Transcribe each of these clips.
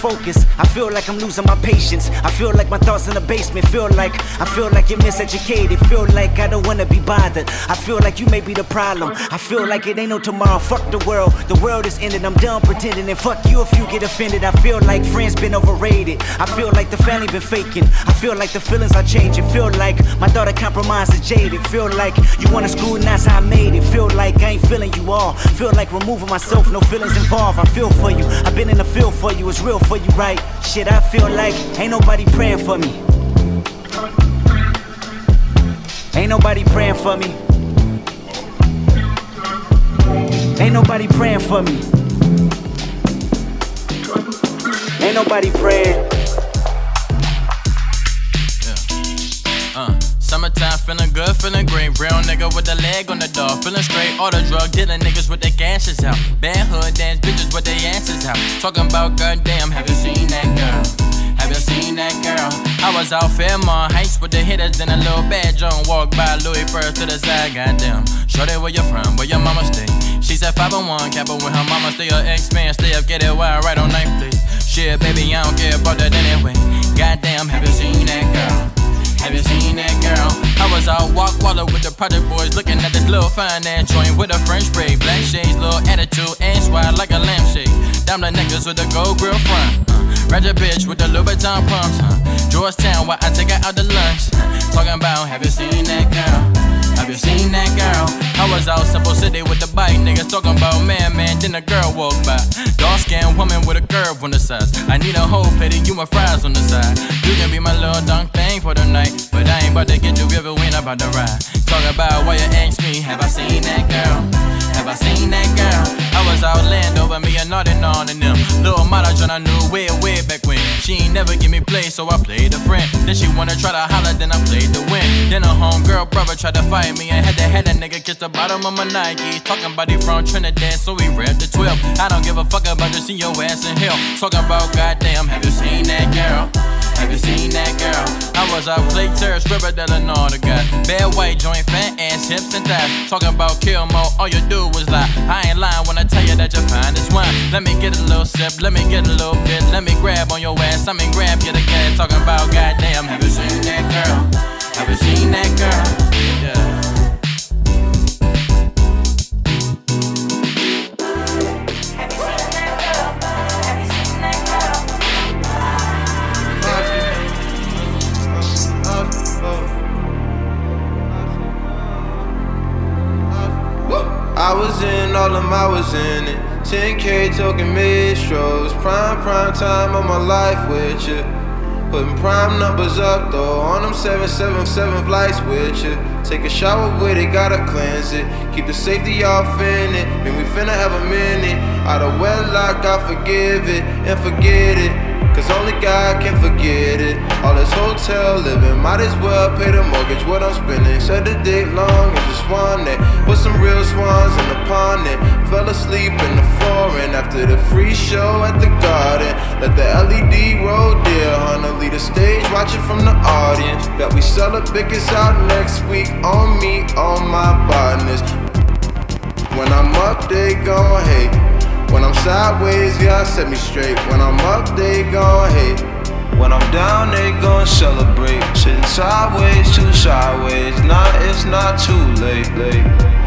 Focus. I feel like I'm losing my patience. I feel like my thoughts in the basement. Feel like I feel like you're miseducated. Feel like I don't wanna be bothered. I feel like you may be the problem. I feel like it ain't no tomorrow. Fuck the world. The world is ended. I'm done pretending. And fuck you if you get offended. I feel like friends been overrated. I feel like the family been faking. I feel like the feelings are changing. Feel like my daughter compromised is jaded. Feel like you wanna screw and that's how I made it. Feel like I ain't feeling you all. Feel like removing myself. No feelings involved. I feel for you. I've been in the field for you, it's real for you, right? Shit, I feel like ain't nobody praying for me. Ain't nobody praying for me. Ain't nobody praying for me. Ain't nobody praying. Summertime feeling good, feeling great. Brown nigga with the leg on the door, feeling straight. All the drug dealing niggas with their gashes out. Bad hood dance bitches with their asses out. Talking about goddamn, have you seen that girl? Have you seen that girl? I was out Fairmount Heights with the hitters, in a little bad John walked by Louis first to the side. Goddamn, shorty where you from? Where your mama stay? She said 501 Kappa with her mama stay. Her ex man stay up, get it wild right on ninth place. Shit, baby, I don't care about that anyway. Goddamn, have you seen that girl? Have you seen that girl? I was out walk water with the project boys, looking at this little fine ass joint with a French braid, black shades, little attitude, and swag like a lampshade. Diamond necklace with a gold grill front. Uh, Ratchet bitch with the Louboutin pumps. Uh, Georgetown, where I take her out to lunch. Uh, talking about, have you seen that girl? You seen that girl? I was out Simple City with the bike, niggas talking about man, man. Then a girl walked by. Dark skinned woman with a curve on the sides. I need a whole plate of you my fries on the side. You can be my little dunk thing for the night, but I ain't about to get you river when I'm about to ride. Talk about why you ask me, have I seen that girl? I seen that girl? I was out land over me and nothing on and them. Little mother John I knew way, way back when. She ain't never give me play, so I played a friend. Then she wanna try to holler, then I played the win. Then a homegirl brother tried to fight me and had to head a nigga kiss the bottom of my Nike. Talking about he from Trinidad, so we read the 12. I don't give a fuck about just see your ass in hell. Talking about goddamn, have you seen that girl? Have you seen that girl? I was a play terror, stripper that I know the guy. Bad white joint, fat ass, hips and thighs. Talking about kill mode, all you do was lie. I ain't lying when I tell you that you're fine as wine. Let me get a little sip, let me get a little bit, let me grab on your ass. I mean grab, get a gas. Talking about goddamn, have you seen that girl? Have you seen that girl? I was in, all of my was in it. 10K talking mid-strokes. Prime, prime time of my life with you. Putting prime numbers up though. On them 777 flights with you. Take a shower with it, gotta cleanse it. Keep the safety off in it. Man, we finna have a minute. Out of wedlock, I forgive it and forget it. Cause only God can forget it. All this hotel living, might as well pay the mortgage. What I'm spending, said the date long as a swan net. Put some real swans in the pond and fell asleep in the foreign after the free show at the garden. Let the LED roll, dear Hunter, lead the stage, watch it from the audience. Bet we sell the biggest out next week on me, on my partners. When I'm up, they gon' hate. When I'm sideways, y'all set me straight. When I'm up, they gon' hate. When I'm down, they gon' celebrate. Sitting sideways, too sideways. Nah, it's not too late, late.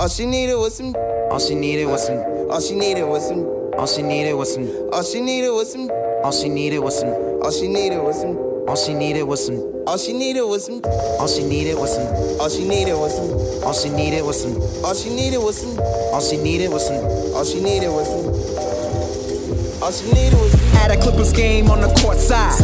All she needed was some. All she needed was some. All she needed was some. All she needed was some. All she needed was some. All she needed was some. All she needed was some. All she needed was some. All she needed was some. All she needed was some. All she needed was some. All she needed was some. All she needed was some. All she needed was some. All she needed was some. All she needed was some. At a Clippers game on the court side.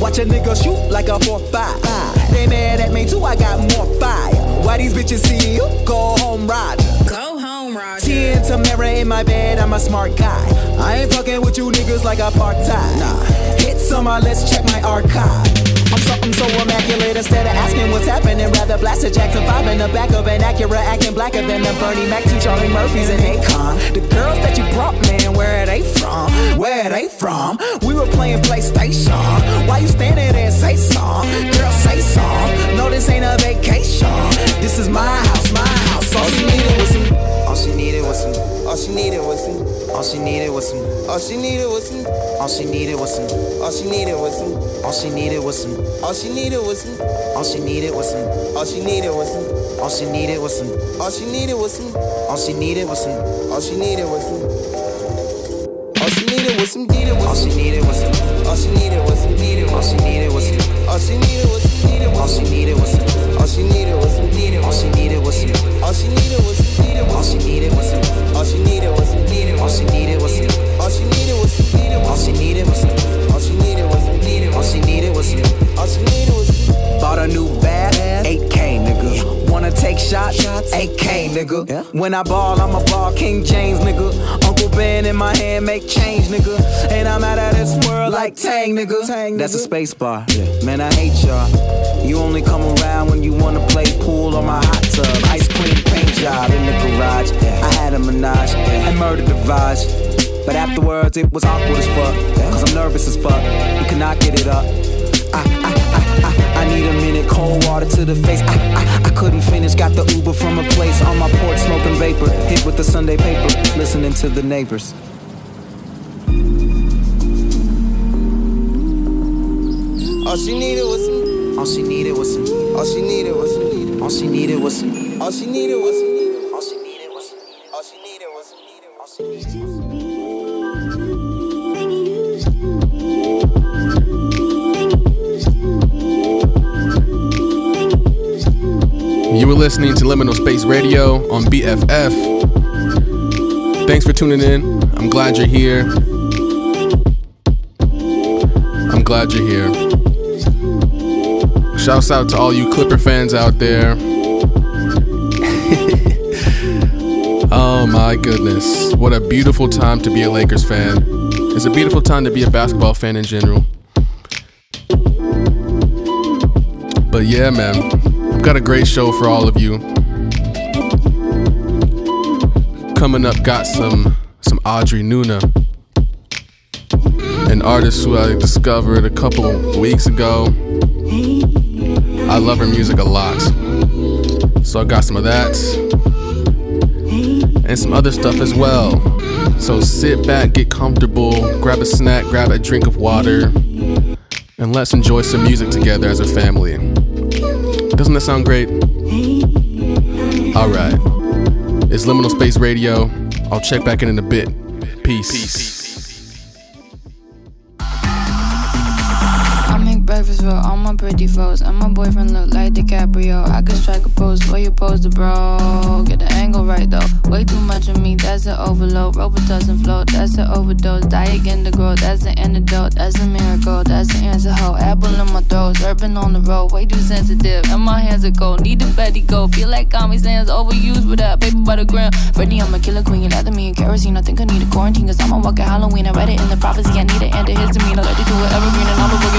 Watch a nigga shoot like a 4-5. They mad at me too, I got more fire. Why these bitches see you? Go home, Roger. Go home, Roger. Tia and Tamera in my bed, I'm a smart guy. I ain't fucking with you niggas like a part time. Nah. Hit some, uh, let's check my archive. Something so immaculate. Instead of asking what's happening, rather blast a Jackson 5 in the back of an Acura, acting blacker than the Bernie Mac, two Charlie Murphys and Akon. The girls that you brought, man, where are they from? Where are they from? We were playing PlayStation. Why you standing there and say song? Girl, say song. No, this ain't a vacation. This is my house, my house. All she needed was some. All she needed was some. All she needed was some. All she needed was some. All she needed was some. All she needed was some. All she needed was some. All she needed was some. All she needed was some. All she needed was some. All she needed was some. All she needed was some. All she needed was some. All she needed was some. All she needed was some. All she needed was some. Needed was All she needed was some. All she needed was some. All she needed was some. All she needed was some. All she needed was some. All she needed was some. Needed All she needed was some. All she needed was some. Needed All she needed was some. All she needed was some. Needed All she needed was some. All she needed was some. Needed All she needed was some. All she needed was some. Needed All she needed was some. All she needed was. Bought a new bag, 8K, nigga. Wanna take shots? 8K, nigga. When I ball, I'm a ball King James, nigga. Uncle Ben in my hand, make change, nigga. And I'm out of this world like Tang, nigga. That's a space bar. Man, I hate y'all. You only come around when you wanna play pool or my hot tub. Ice cream paint job in the garage. I had a menage and murdered the vibes. But afterwards, it was awkward as fuck. Cause I'm nervous as fuck. You cannot get it up. Need a minute, cold water to the face. I, I, I couldn't finish, got the Uber from a place on my porch, smoking vapor. Hit with the Sunday paper, listening to the neighbors. All she needed was some. All she needed was some. All she needed was some. All she needed was some. All she needed was some. All she needed was some. All she needed was some. All she needed. You were listening to Liminal Space Radio on BFF. Thanks for tuning in. I'm glad you're here. I'm glad you're here. Shouts out to all you Clipper fans out there. oh my goodness. What a beautiful time to be a Lakers fan. It's a beautiful time to be a basketball fan in general. But yeah, man, I've got a great show for all of you. Coming up, got some some Audrey Nuna, an artist who I discovered a couple weeks ago. I love her music a lot, so I got some of that and some other stuff as well. So sit back, get comfortable, grab a snack, grab a drink of water, and let's enjoy some music together as a family. Doesn't that sound great? Alright. It's Liminal Space Radio. I'll check back in in a bit. Peace. I and my boyfriend look like DiCaprio. I could strike a pose where you pose the bro. Get the angle right though. Way too much of me, that's an overload. Roper doesn't float, that's an overdose. Die again to grow, that's an antidote. That's a miracle, that's the answer. Ho, apple in my throat, urban on the road, way too sensitive. And my hands are cold, need a Betty go. Feel like Comic Sans overused with that paper by the gram. Freddie, I'm a killer queen, you lather me in kerosene. I think I need a quarantine, cause I'm a walking Halloween. I read it in the prophecy, I need an antihistamine. I like to do evergreen, and I'm a very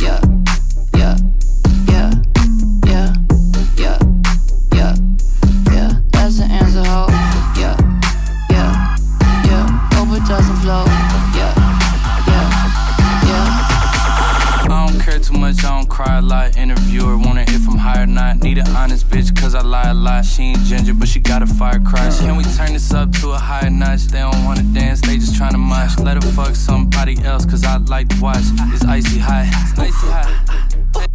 yeah, yeah, she got a fire crush. Can we turn this up to a higher notch? They don't wanna dance, they just tryna mosh. Let her fuck somebody else, cause I like to watch. It's icy hot. Icy hot.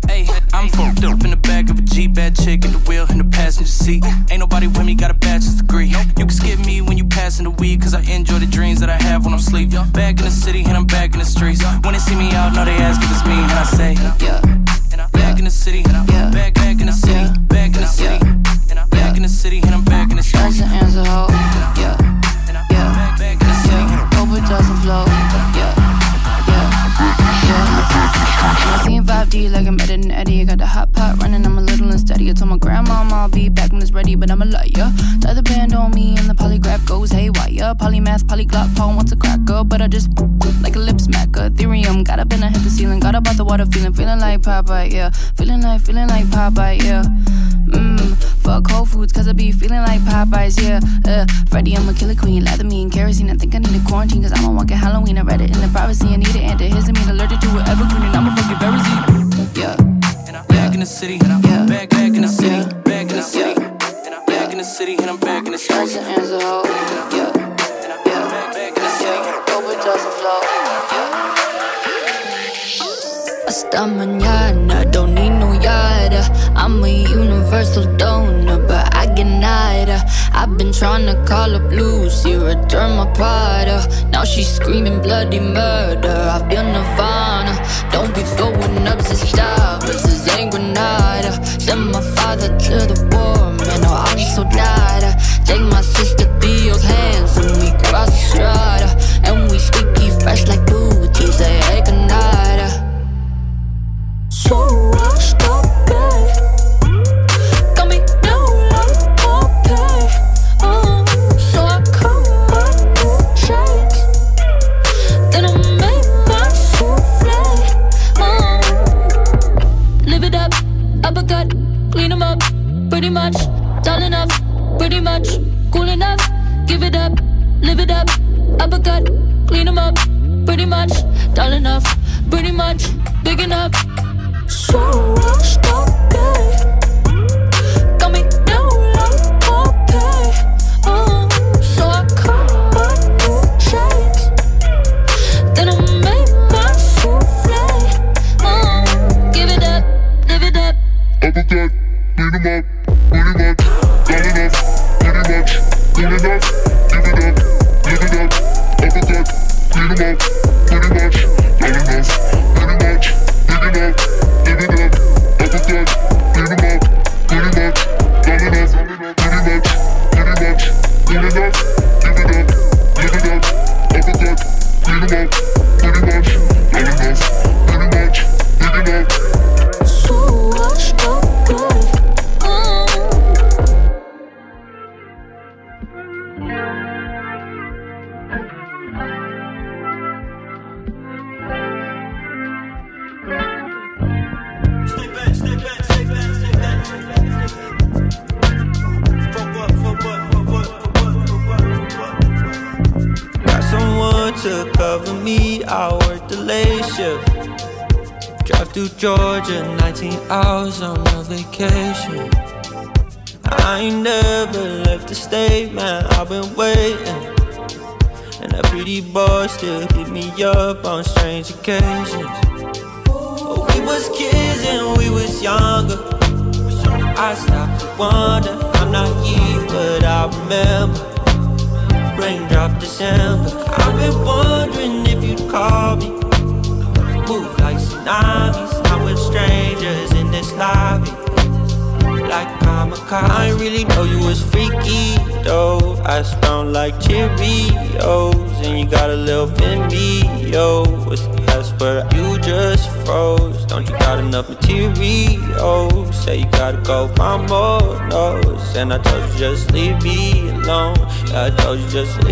Hey, I'm fucked up in the back of a Jeep, bad chick at the wheel in the passenger seat. Ain't nobody with me, got a bachelor's degree. You can skip me when you passing the weed, cause I enjoy the dreams that I have when I'm asleep. Back in the city and I'm back in the streets. When they see me out, know they ask if it's me, and I say, Yeah, and I'm back in the city, and I'm back, back in the city, back in the city, and I'm back in the city, and I'm back in the that's streets. the answer, ho. Yeah, yeah, Back, back in the city. yeah. Hope it doesn't flow. Yeah, yeah, yeah. I seen 5D like I'm than Eddie. I got the hot pot running, I'm a unsteady. I told my grandma I'll be back when it's ready, but I'm a liar. Tie the band on me and the polygraph goes haywire. Polymath, polyglot, Paul wants a cracker, but I just like a lip smacker. Ethereum, got up and I hit the ceiling. Got up out the water, feeling, feeling like Popeye, yeah. Feeling like, feeling like Popeye, yeah. Mmm, fuck Whole Foods, cause I be feeling like Popeyes, yeah. Uh, Freddie, I'm a killer queen. Lather me in kerosene. I think I need a quarantine, cause I'm a walking Halloween. I read it in the privacy. I need an antihistamine, allergic to it, evergreen, and I'm a fucking very the city, and I'm Yeah. back, back in the city, Yeah. back in the city, Yeah. and I'm back in the city, and I'm back in the That's streets. the answer, ho. Yeah, And I'm back, back in the city. yeah. Hope it doesn't flow. Yeah. Hasta mañana, don't need no yada. I'm a universal donor, but I get nada. I've been trying to call up Lucy, return my Prada. Now she's screaming bloody murder. I feel Nirvana. Don't be throwing up to stop. This is ain't Grenada. Send my father to the war, man. Oh, I'll be so died. Take my sister Theo's hands and we cross the strata. And we squeaky fresh like uppercut, clean 'em up. Pretty much, tall enough, pretty much, cool enough. Give it up, live it up, uppercut, clean 'em up. Pretty much, tall enough, pretty much, big enough. So washed up, Shoot 'em up.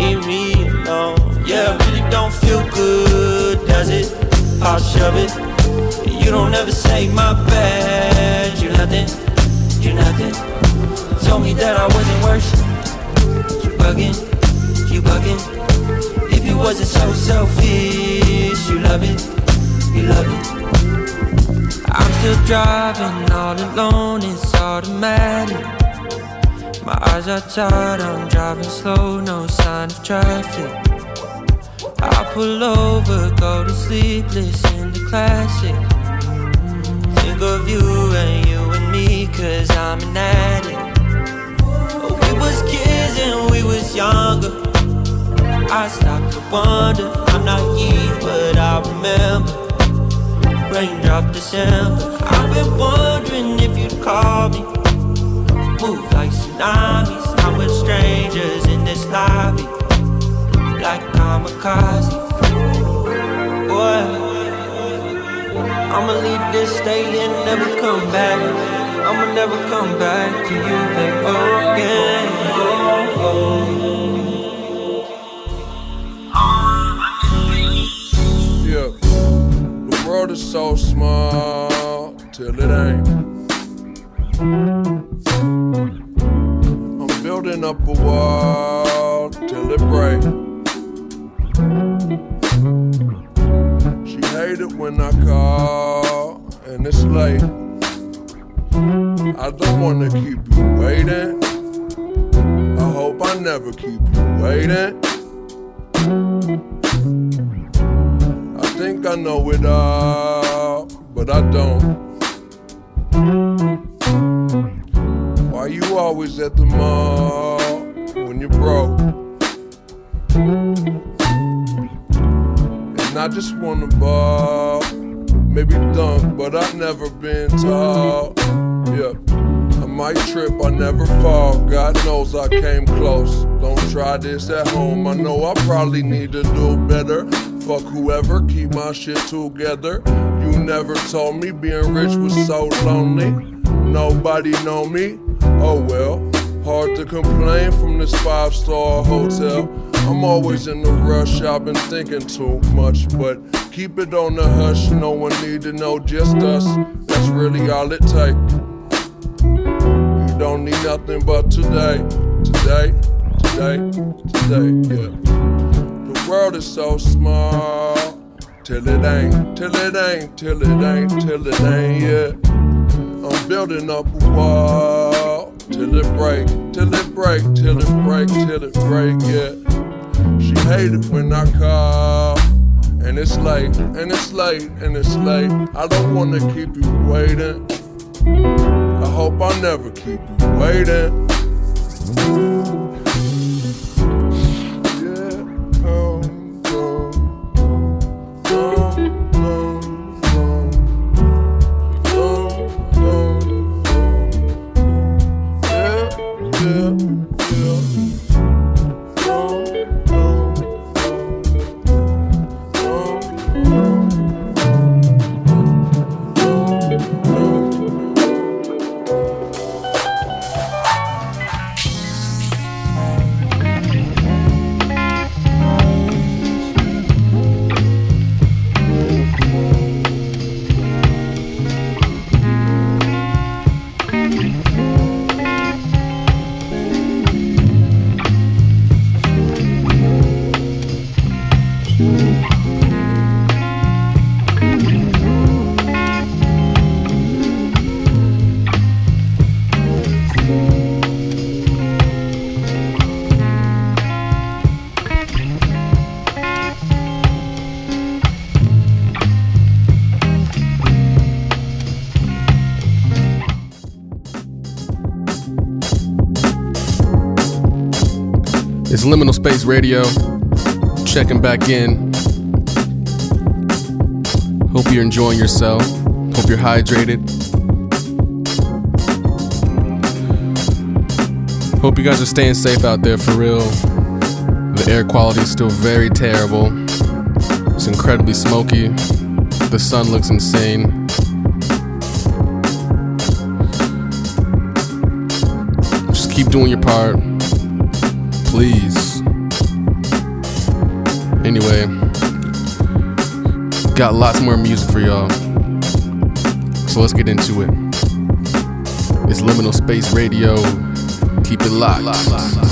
Leave me alone. Yeah, I really don't feel good, does it? I'll shove it. You don't ever say my bad. You nothing, you nothing. Told me that I wasn't worth You bugging, you bugging. If you wasn't so selfish, you love it, you love it. I'm still driving all alone, it's automatic. My eyes are tired, I'm driving slow, no sign of traffic. I pull over, go to sleep, listen to classic. Think of you and you and me, cause I'm an addict. We was kids and we was younger. I stopped to wonder, I'm naive, but I remember. Raindrop December. I've been wondering if you'd call me. Move like tsunamis. I'm with strangers in this lobby. Like kamikaze. Boy, I'ma leave this state and never come back. I'ma never come back to you again. Oh, Yeah, the world is so small till it ain't. Building up a wall till it break. She hate it when I call and it's late. I don't wanna keep you waiting. I hope I never keep you waiting. I think I know it all, but I don't. Why you always at the mall when you're broke? And I just wanna ball, maybe dunk, but I've never been tall. Yeah. I might trip, I never fall. God knows I came close. Don't try this at home. I know I probably need to do better. Fuck whoever, keep my shit together. You never told me being rich was so lonely. Nobody know me. Oh well, hard to complain from this five star hotel. I'm always in a rush, I've been thinking too much, but keep it on the hush. No one need to know, just us. That's really all it take. You don't need nothing but today, today, today, today, yeah. The world is so small, till it ain't, till it ain't, till it ain't, till it ain't, yeah. I'm building up a wall, till it break, till it break, till it break, till it break, yeah. She hate it when I call. And it's late, and it's late, and it's late. I don't wanna keep you waiting. I hope I never keep you waiting. It's Liminal Space Radio. Checking back in. Hope you're enjoying yourself. Hope you're hydrated. Hope you guys are staying safe out there for real. The air quality is still very terrible. It's incredibly smoky. The sun looks insane. Just keep doing your part. Please. Anyway, got lots more music for y'all. So let's get into it. It's Liminal Space Radio. Keep it locked. I be coolin'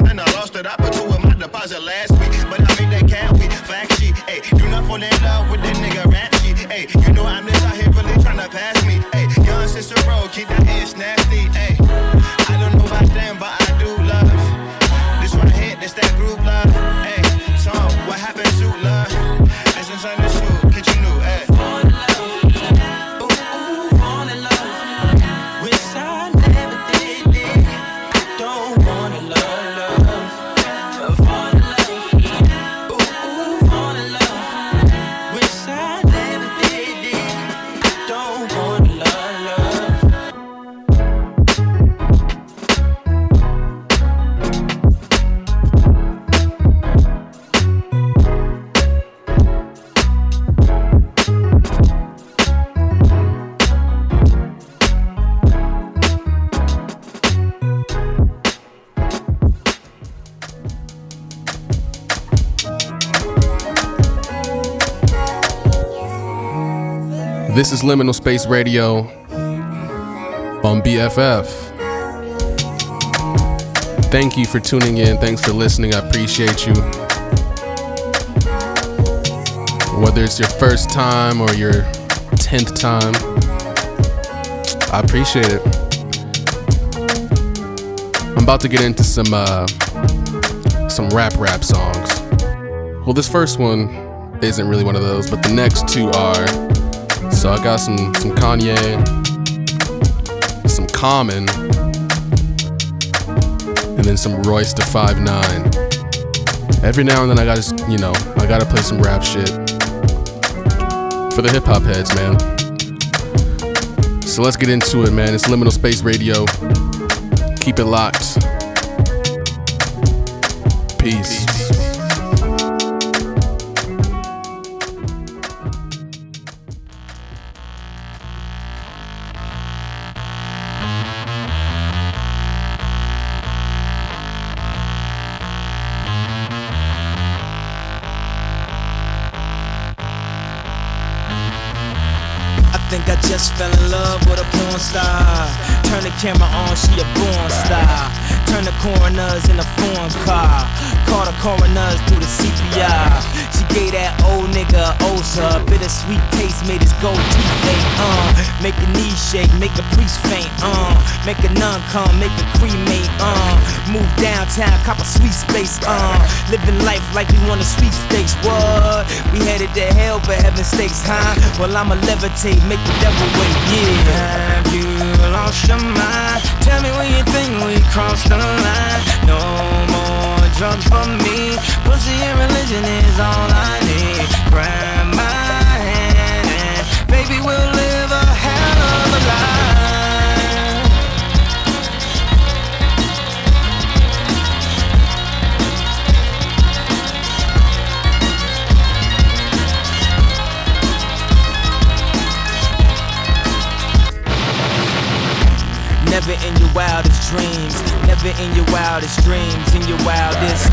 and then I lost it. I put two in my deposit last week. But I made that cat week. Fact sheet. Hey, do not fall in love with that nigga rap sheet. Hey, you know I'm just out here really trying to pass me. Hey, young sister bro, keep that ass nasty. Hey, This is Liminal Space Radio on BFF. Thank you for tuning in. Thanks for listening. I appreciate you. Whether it's your first time or your 10th time, I appreciate it. I'm about to get into some uh, some rap rap songs. Well, this first one isn't really one of those, but the next two are. So I got some some Kanye, some Common, and then some Royce da Five Nine. Every now and then I gotta, you know, I gotta play some rap shit for the hip hop heads, man. So let's get into it, man. It's Liminal Space Radio. Keep it locked. Peace. I camera on, she a born star. Turn the coroners in a foreign car. Call the coroners through the CPR. She gave that old nigga a Osa. Bittersweet taste made his gold teeth faint. Uh, make a knee shake, make a priest faint. Uh, make a nun come, make a cremate. Uh, move downtown, cop a sweet space. Uh, living life like we want a sweet stakes. What? We headed to hell for heaven's sakes, huh? Well, I'ma levitate, make the devil wait. Yeah. Have you lost your mind? Tell me when you think we crossed the line. No more drugs for me. Pussy and religion is all I need. Grab my hand and baby, we'll live a hell of a life. Never in your wildest dreams, never in your wildest dreams, in your wildest.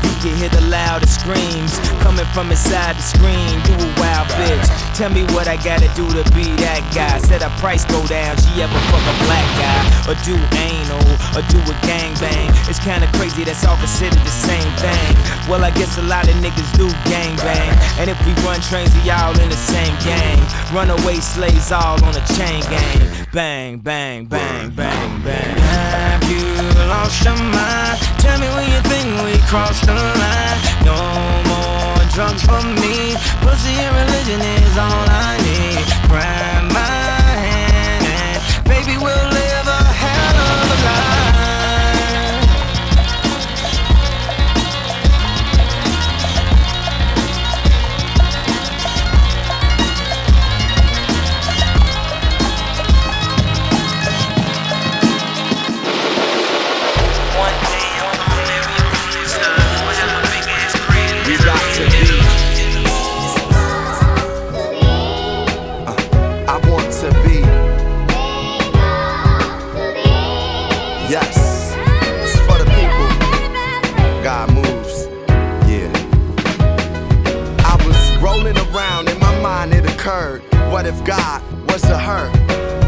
You can hear the loudest screams coming from inside the screen. You a wild bitch. Tell me what I gotta do to be that guy. Said her price go down. She ever fuck a black guy or do anal or do a gangbang? It's kinda crazy. That's all considered the same thing. Well, I guess a lot of niggas do gangbang. And if we run trains, we all in the same gang. Runaway slaves all on a chain gang. Bang, bang, bang, bang, bang. Have you lost your mind? Tell me when you think we crossed the line. No more drugs for me. Pussy and religion is all I need. Grab my hand and baby, we'll live a hell of a life. What if God was a her?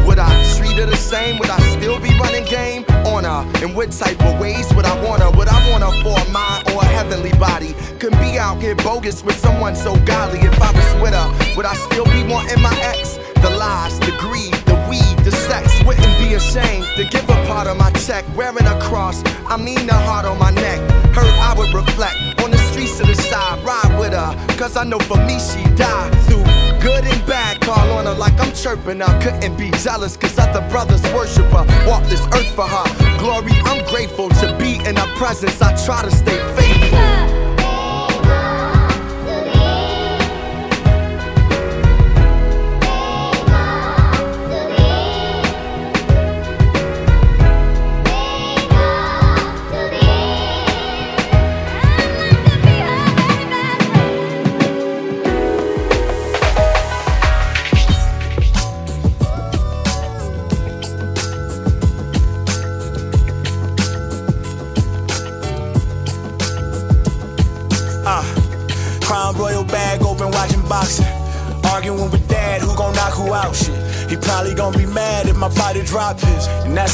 Would I treat her the same? Would I still be running game on her? In what type of ways would I want her? Would I want her for a mind or a heavenly body? Could be out here bogus with someone so godly. If I was with her, would I still be wanting my ex? The lies, the greed, the weed, the sex. Wouldn't be ashamed to give a part of my check. Wearing a cross, I mean the heart on my neck. Hurt, I would reflect on the streets of the side. Ride with her, cause I know for me she died through good and bad. Call on her like I'm chirping her. Couldn't be jealous, cause other brothers worship her. Walk this earth for her. Glory, I'm grateful to be in her presence. I try to stay faithful.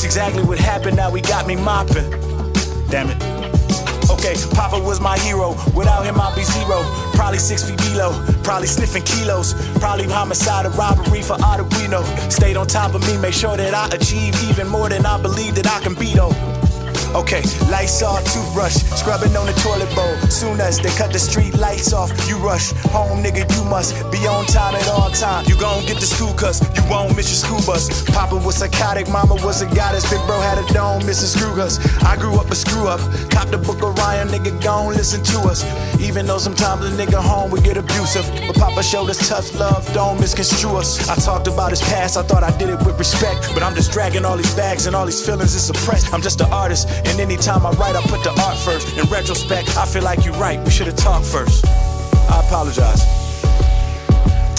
Exactly what happened, now he got me mopping. Damn it. Okay, Papa was my hero. Without him, I'd be zero. Probably six feet below. Probably sniffing kilos. Probably homicide or robbery for all that we know. Stayed on top of me, make sure that I achieve even more than I believe that I can be though. Okay, lights off, toothbrush, scrubbing on the toilet bowl. Soon as they cut the street lights off, you rush home, nigga. You must on time at all time. You gon' get to school, cause you won't miss your school bus. Papa was psychotic, mama was a goddess. Big bro had a dome, Mrs. screw us. I grew up a screw up, cop the book of Ryan, nigga. Gon' listen to us. Even though sometimes the nigga home would get abusive, but Papa showed us tough love, don't misconstrue us. I talked about his past, I thought I did it with respect, but I'm just dragging all these bags and all these feelings is suppressed. I'm just an artist. And anytime I write, I put the art first. In retrospect, I feel like you're right. We should have talked first. I apologize.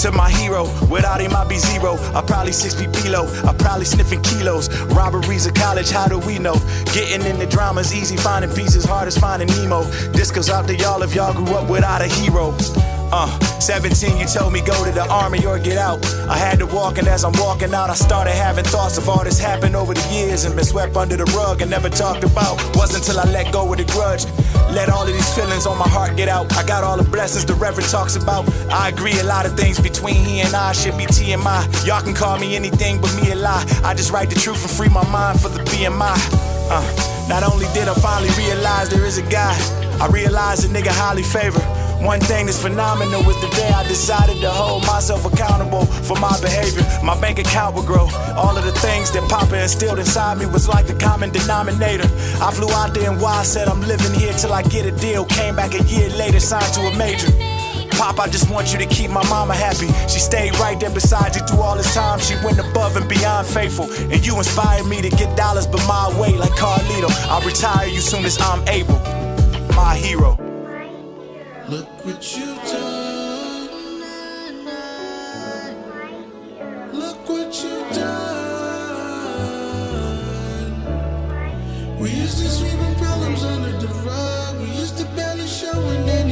To my hero, without him I'd be zero. I probably six feet below. I probably sniffing kilos. Robberies at college, how do we know? Getting in the drama's easy, finding pieces hard as finding Nemo. This goes out to y'all if y'all grew up without a hero. Uh, 17, you told me go to the army or get out. I had to walk, and as I'm walking out, I started having thoughts of all this happened over the years and been swept under the rug and never talked about. Wasn't till I let go of the grudge. Let all of these feelings on my heart get out. I got all the blessings the Reverend talks about. I agree, a lot of things between he and I should be TMI. Y'all can call me anything but me a lie. I just write the truth and free my mind for the BMI. Uh, not only did I finally realize there is a guy, I realized a nigga highly favored. One thing that's phenomenal was the day I decided to hold myself accountable for my behavior. My bank account would grow. All of the things that Papa instilled inside me was like the common denominator. I flew out there and why I said I'm living here till I get a deal. Came back a year later, signed to a major. Pop, I just want you to keep my mama happy. She stayed right there beside you through all this time. She went above and beyond faithful. And you inspired me to get dollars, but my way, like Carlito. I'll retire you soon as I'm able. My hero. Look what you've done. Look what you've done. We used to sweeping problems under the rug. We used to barely showing any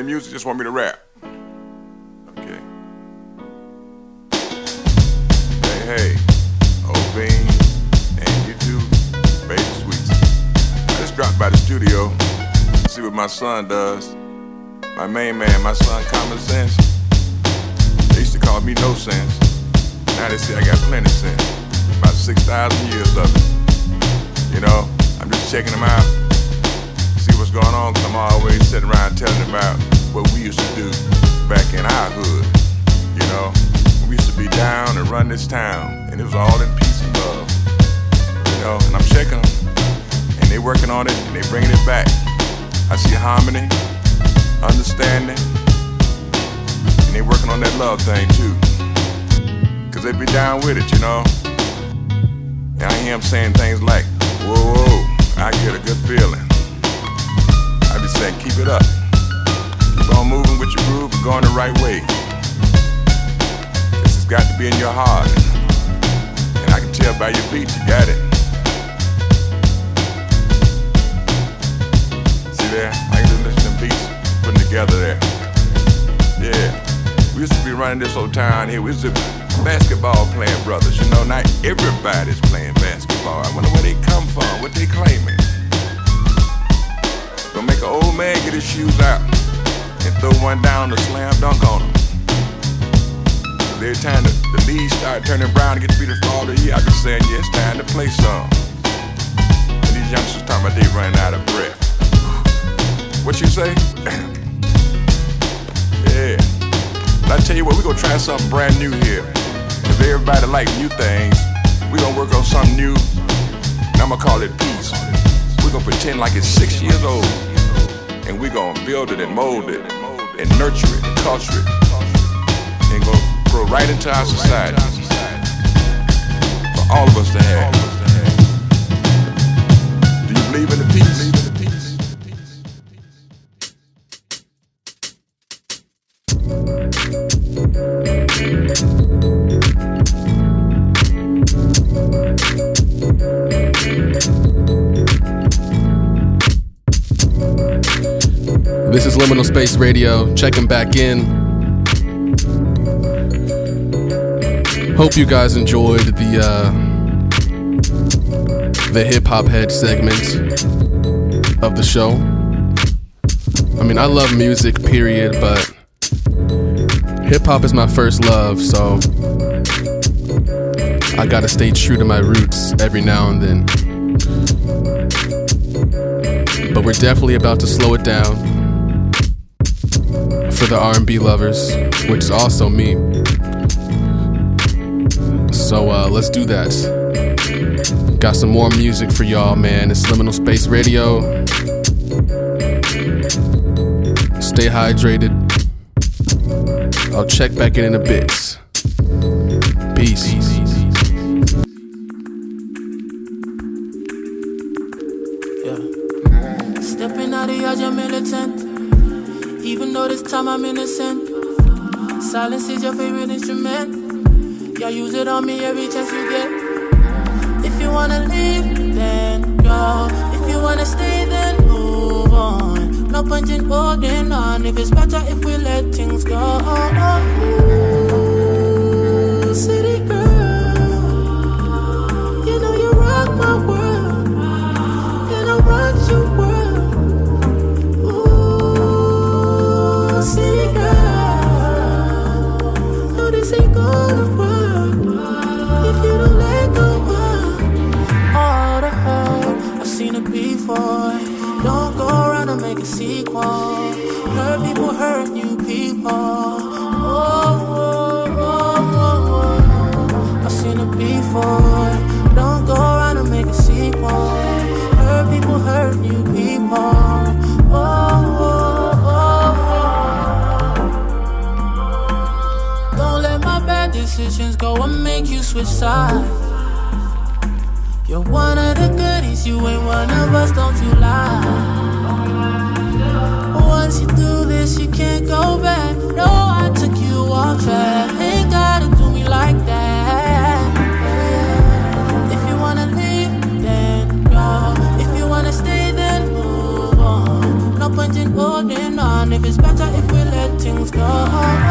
any music? Just want me to rap. Okay. Hey, hey, old and you too, baby sweets. I just dropped by the studio, to see what my son does. My main man, my son, Common Sense. They used to call me No Sense. Now they say I got plenty sense. About 6,000 years of it. You know, I'm just checking them out what's going on, I'm always sitting around telling them about what we used to do back in our hood. You know, we used to be down and run this town, and it was all in peace and love. You know, and I'm checking them, and they working on it, and they bringing it back. I see harmony, understanding, and they working on that love thing too. Cause they be down with it, you know. And I hear them saying things like, whoa, whoa, I get a good feeling. I keep it up. Keep on moving with your groove and going the right way. This has got to be in your heart. And I can tell by your beat, you got it. See there? I can listen to them beats putting together there. Yeah. We used to be running this old town here. We used to basketball playing brothers. You know, not everybody's playing basketball. I wonder where they come from, what they claiming. Gonna make an old man get his shoes out and throw one down to slam dunk on him. Every time the, the leaves start turning brown and get to be the fall of the year, I be saying, yeah, it's time to play some. And these youngsters talking about they running out of breath. What you say? yeah. But I tell you what, we gonna try something brand new here. If everybody like new things, we gonna work on something new. And I'm gonna call it. We're gonna pretend like it's six years old. And we're gonna build it and mold it and nurture it and culture it. And go grow right into our society. For all of us to have. Do you believe in the peace? Liminal Space Radio, checking back in. Hope you guys enjoyed the uh, the hip hop head segment of the show. I mean, I love music, period, but hip hop is my first love, so I gotta stay true to my roots every now and then. But we're definitely about to slow it down for the R&B lovers, which is also me. So uh, let's do that. Got some more music for y'all, man. It's Liminal Space Radio. Stay hydrated. I'll check back in in a bit. I'm innocent. Silence is your favorite instrument. Yeah, use it on me every chance you get. If you wanna leave, then go. If you wanna stay, then move on. No point in holding on. If it's better if we let things go. Oh, a sequel. Hurt people hurt new people. Oh, oh, oh, oh, oh. I've seen it before. Don't go around and make a sequel. Hurt people hurt new people. Oh, oh, oh, oh. Don't let my bad decisions go and make you switch sides. You're one of the goodies, you ain't one of us, don't you lie. This, you can't go back. No, I took you off track. Ain't gotta do me like that. If you wanna leave, then go. If you wanna stay, then move on. No point in holding on. If it's better if we let things go.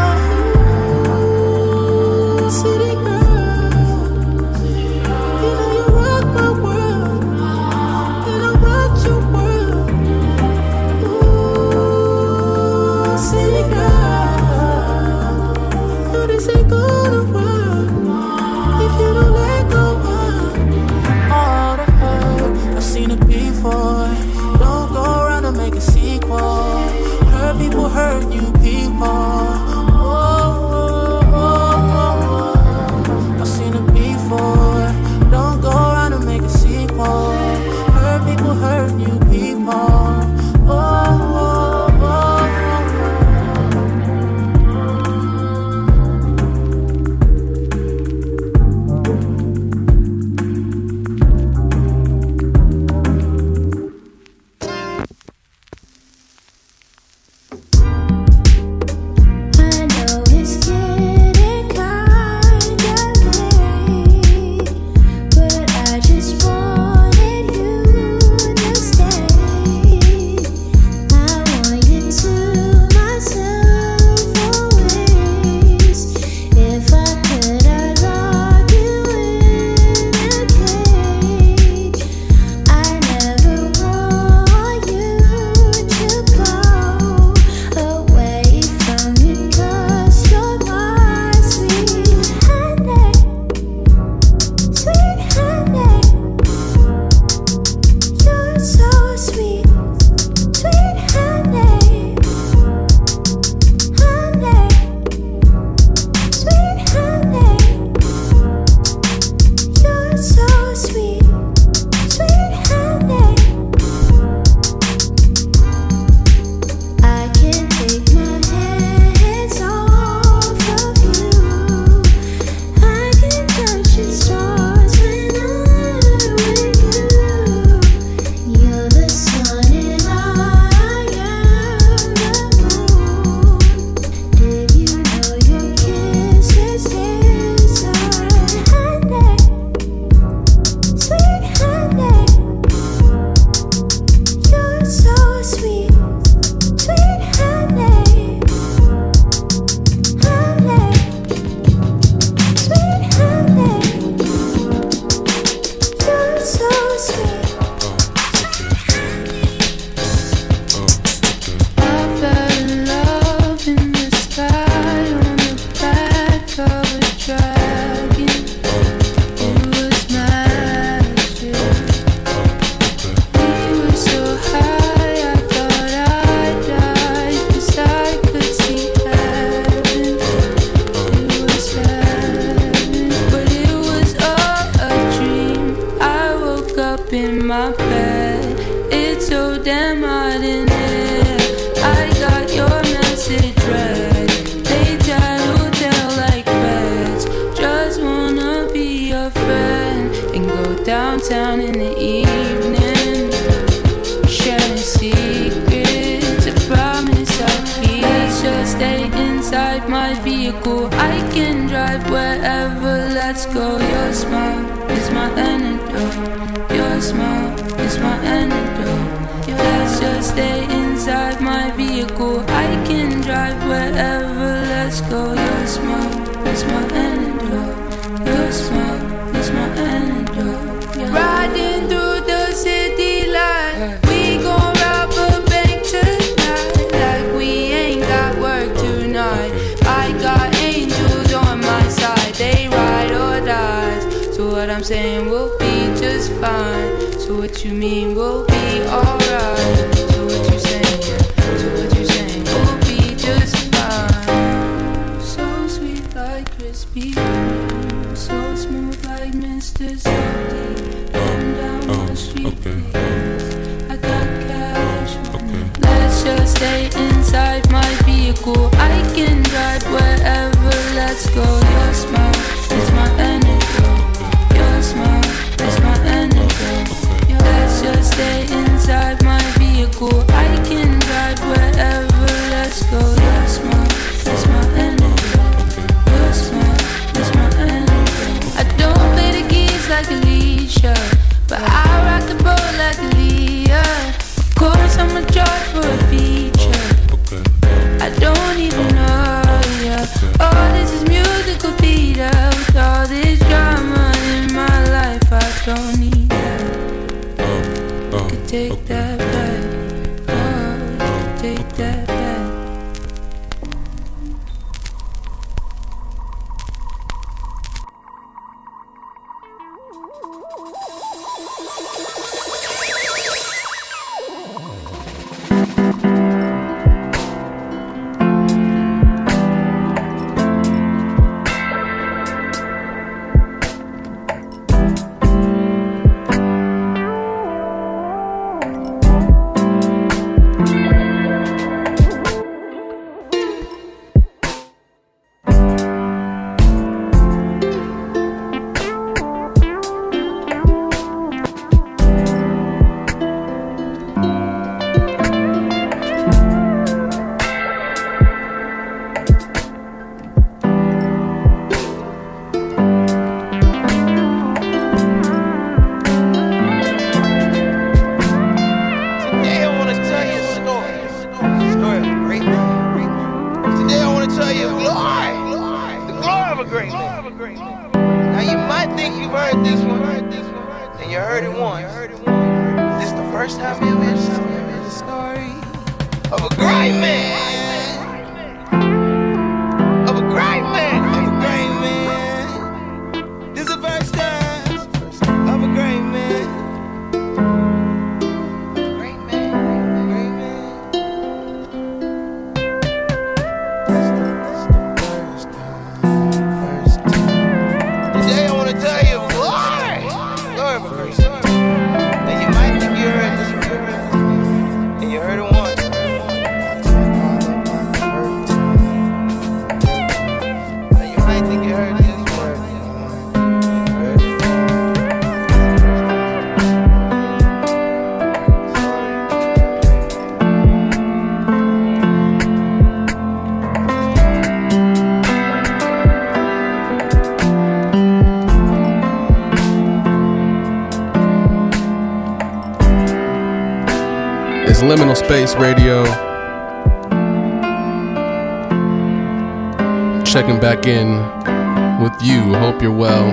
checking back in with you. Hope you're well.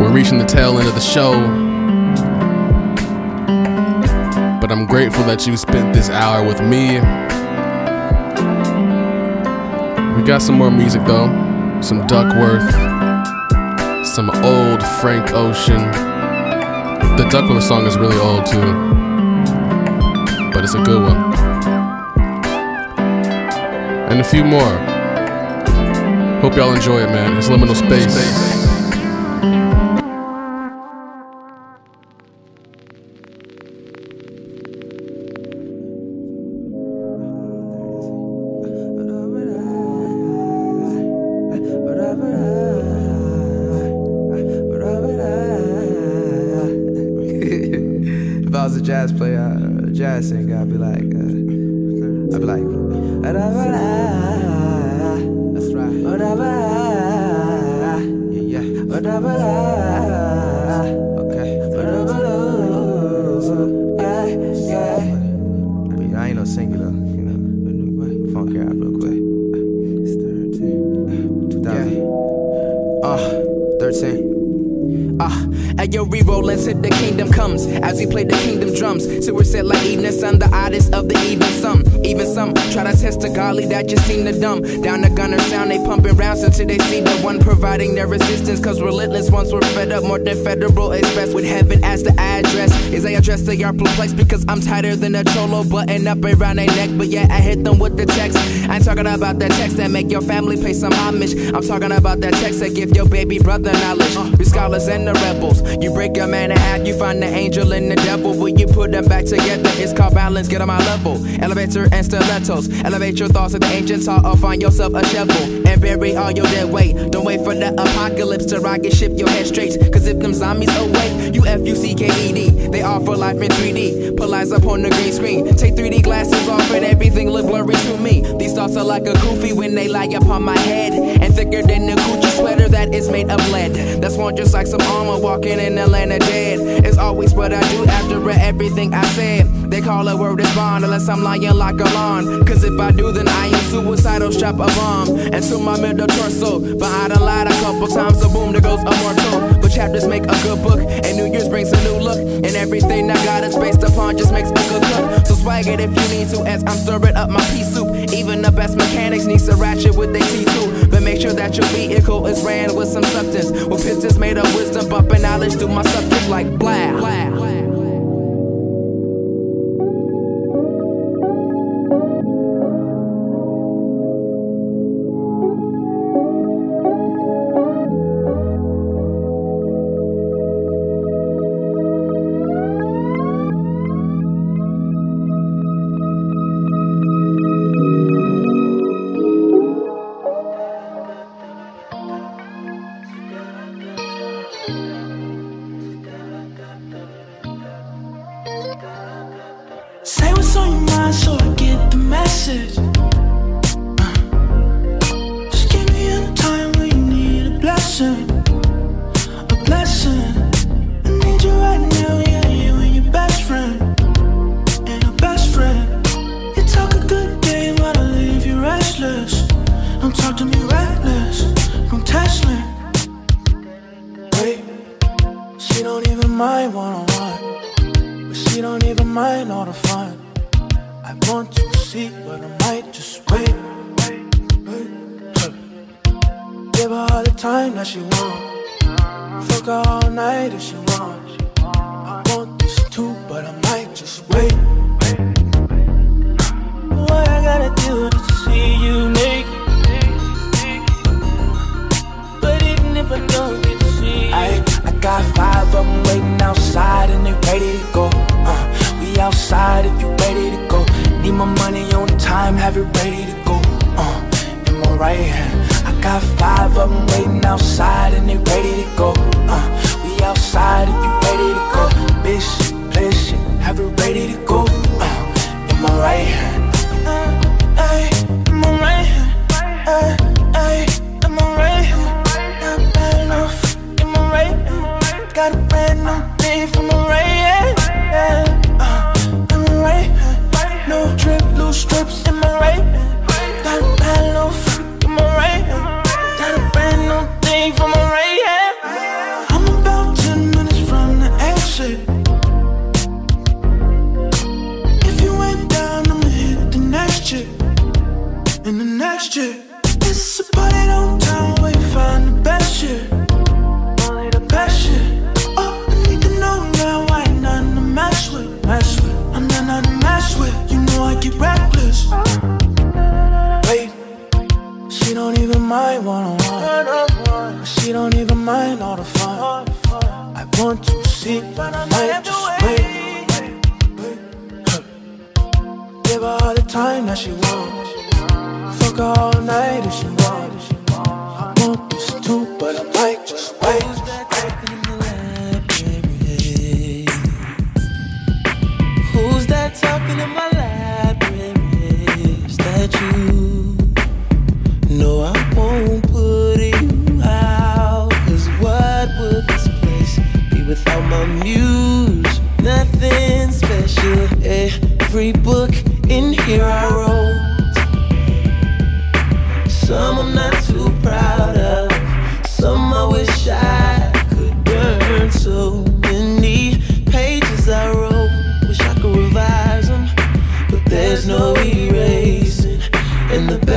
We're reaching the tail end of the show. But I'm grateful that you spent this hour with me. We got some more music though. Some Duckwrth, some old Frank Ocean. The Duckwrth song is really old too, but it's a good one and a few more. Hope y'all enjoy it, man. It's liminal space. space. if I was a jazz player, a jazz singer, I'd be like, uh, I be like. That's right. Yeah, yeah. At your re-rollin' till the kingdom comes As we play the kingdom drums. Till we're set like evening sun The oddest of the even some. Even some try to test the godly that just seem to dumb. Down the gunner sound they pumping rounds Until they see the one providing their resistance. Cause relentless once we're fed up More than federal express. With heaven as the address. Is they address they are perplexed Because I'm tighter than a cholo Button up around their neck. But yeah I hit them with the text. I ain't talking about that text That make your family pay some homage. I'm talking about that text That give your baby brother knowledge. Uh, we scholars and the rebels. You break a man in half, you find the angel and the devil. When you put them back together, it's called balance. Get on my level. Elevator and stilettos. Elevate your thoughts like the ancients taught, or find yourself a shovel and bury all your dead weight. Don't wait for the apocalypse to rocket ship your head straight. Cause if them zombies awake, you F U C K E D. They offer life in 3D. Put lights up on the green screen. Take 3D glasses off and everything look blurry to me. These thoughts are like a goofy when they lie upon my head. And thicker than a Gucci sweater that is made of lead. That's one just like some armor walking in of dead. It's always what I do after everything I said. They call a word is bond unless I'm lying like a lawn. Cause if I do, then I am suicidal. Strap a bomb into my middle torso. But I done lied a couple times, so boom, there goes a mortal. Chapters make a good book, and New Year's brings a new look. And everything I got is based upon just makes a good cook. So swag it if you need to, as I'm stirring up my pea soup. Even the best mechanics need ratchet with their T2. But make sure that your vehicle is ran with some substance. With pistons made of wisdom, bumping knowledge through my subject like blah. blah. Ready to go.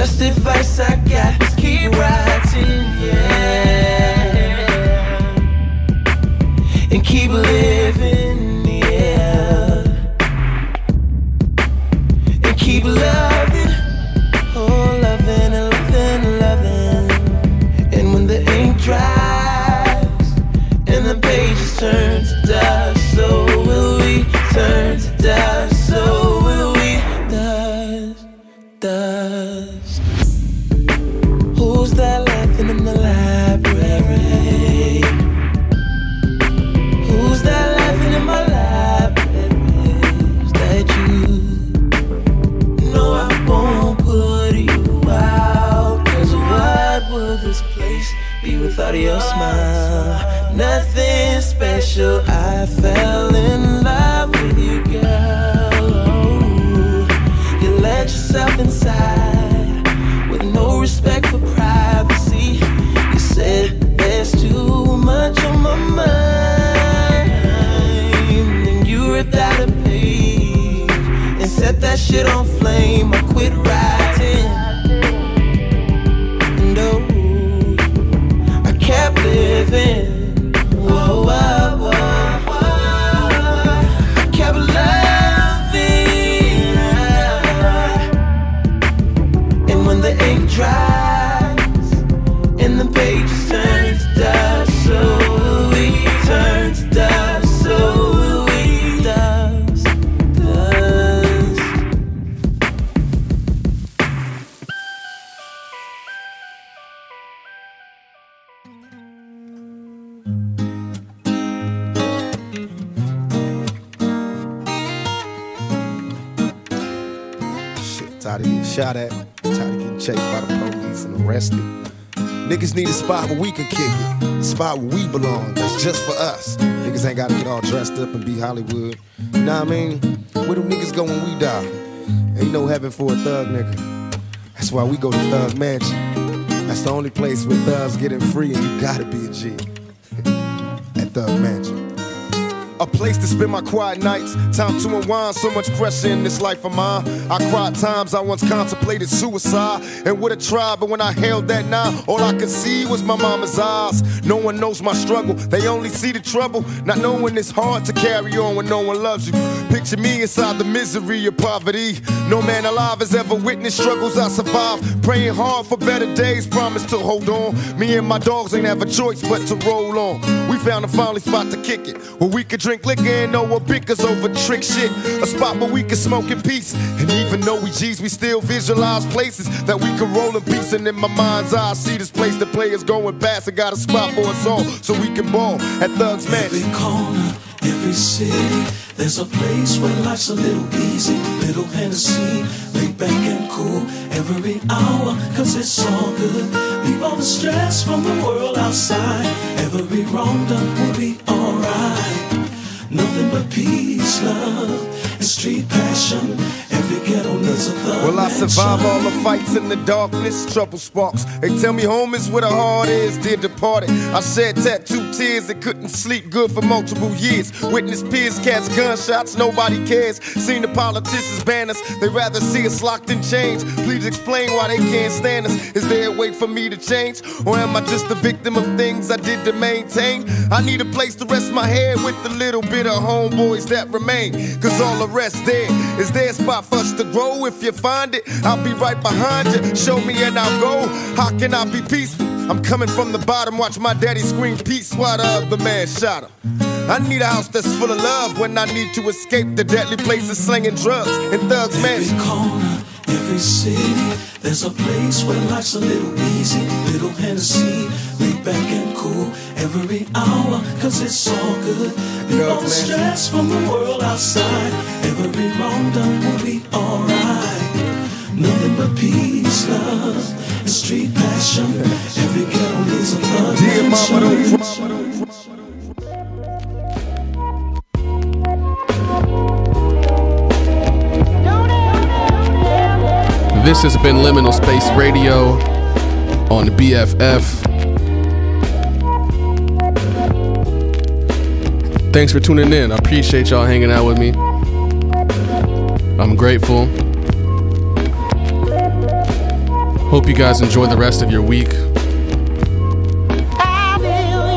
Best advice I tired of getting shot at, tired of getting chased by the police and arrested. Niggas need a spot where we can kick it, a spot where we belong, that's just for us. Niggas ain't gotta get all dressed up and be Hollywood. You know what I mean? Where do niggas go when we die? Ain't no heaven for a thug nigga. That's why we go to Thug Mansion. That's the only place where thugs getting free and you gotta be a G. At Thug Mansion. A place to spend my quiet nights. Time to unwind, so much pressure in this life of mine. I cried times I once contemplated suicide and would have tried, but when I held that nine, all I could see was my mama's eyes. No one knows my struggle, they only see the trouble. Not knowing it's hard to carry on when no one loves you. Picture me inside the misery of poverty. No man alive has ever witnessed struggles I survived. Praying hard for better days, promise to hold on. Me and my dogs ain't have a choice but to roll on. We found a finally spot to kick it, where we could drink liquor and no one bickers over trick shit. A spot where we can smoke in peace. And even though we G's, we still visualize places that we can roll in peace. And in my mind's eye, I see this place the players going past and got a spot for us all so we can ball at Thugs Mansion. Every city, there's a place where life's a little easy, little Hennessy, laid back and cool every hour, cause it's all good. Leave all the stress from the world outside, every wrong done will be alright. Nothing but peace, love, and street passion. Will I survive all the fights in the darkness? Trouble sparks. They tell me home is where the heart is. Dear departed, I shed tattoo tears and couldn't sleep good for multiple years. Witness peers catch gunshots, nobody cares. Seen the politicians ban us, they rather see us locked in chains. Please explain why they can't stand us. Is there a way for me to change? Or am I just a victim of things I did to maintain? I need a place to rest my head with the little bit of homeboys that remain. Cause all the rest there. Is there a spot us to grow? If you find it, I'll be right behind you. Show me and I'll go. How can I be peaceful? I'm coming from the bottom, watch my daddy scream peace while the other man shot him. I need a house that's full of love when I need to escape the deadly places slinging drugs and thugs, man. Every corner, every city, there's a place where life's a little easy, little Hennessy, laid back and cool every hour, cause it's all good. Leave all the stress from the world outside, every wrong done will be alright. Nothing but peace, love, and street passion. Every ghetto needs a thug Dear mama, don't mansion. This has been Liminal Space Radio on BFF. Thanks for tuning in. I appreciate y'all hanging out with me. I'm grateful. Hope you guys enjoy the rest of your week.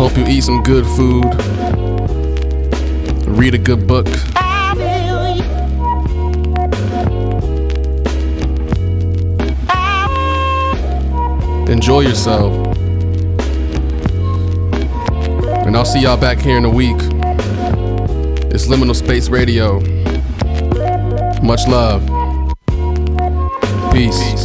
Hope you eat some good food. Read a good book. Enjoy yourself. And I'll see y'all back here in a week. It's Liminal Space Radio. Much love. Peace.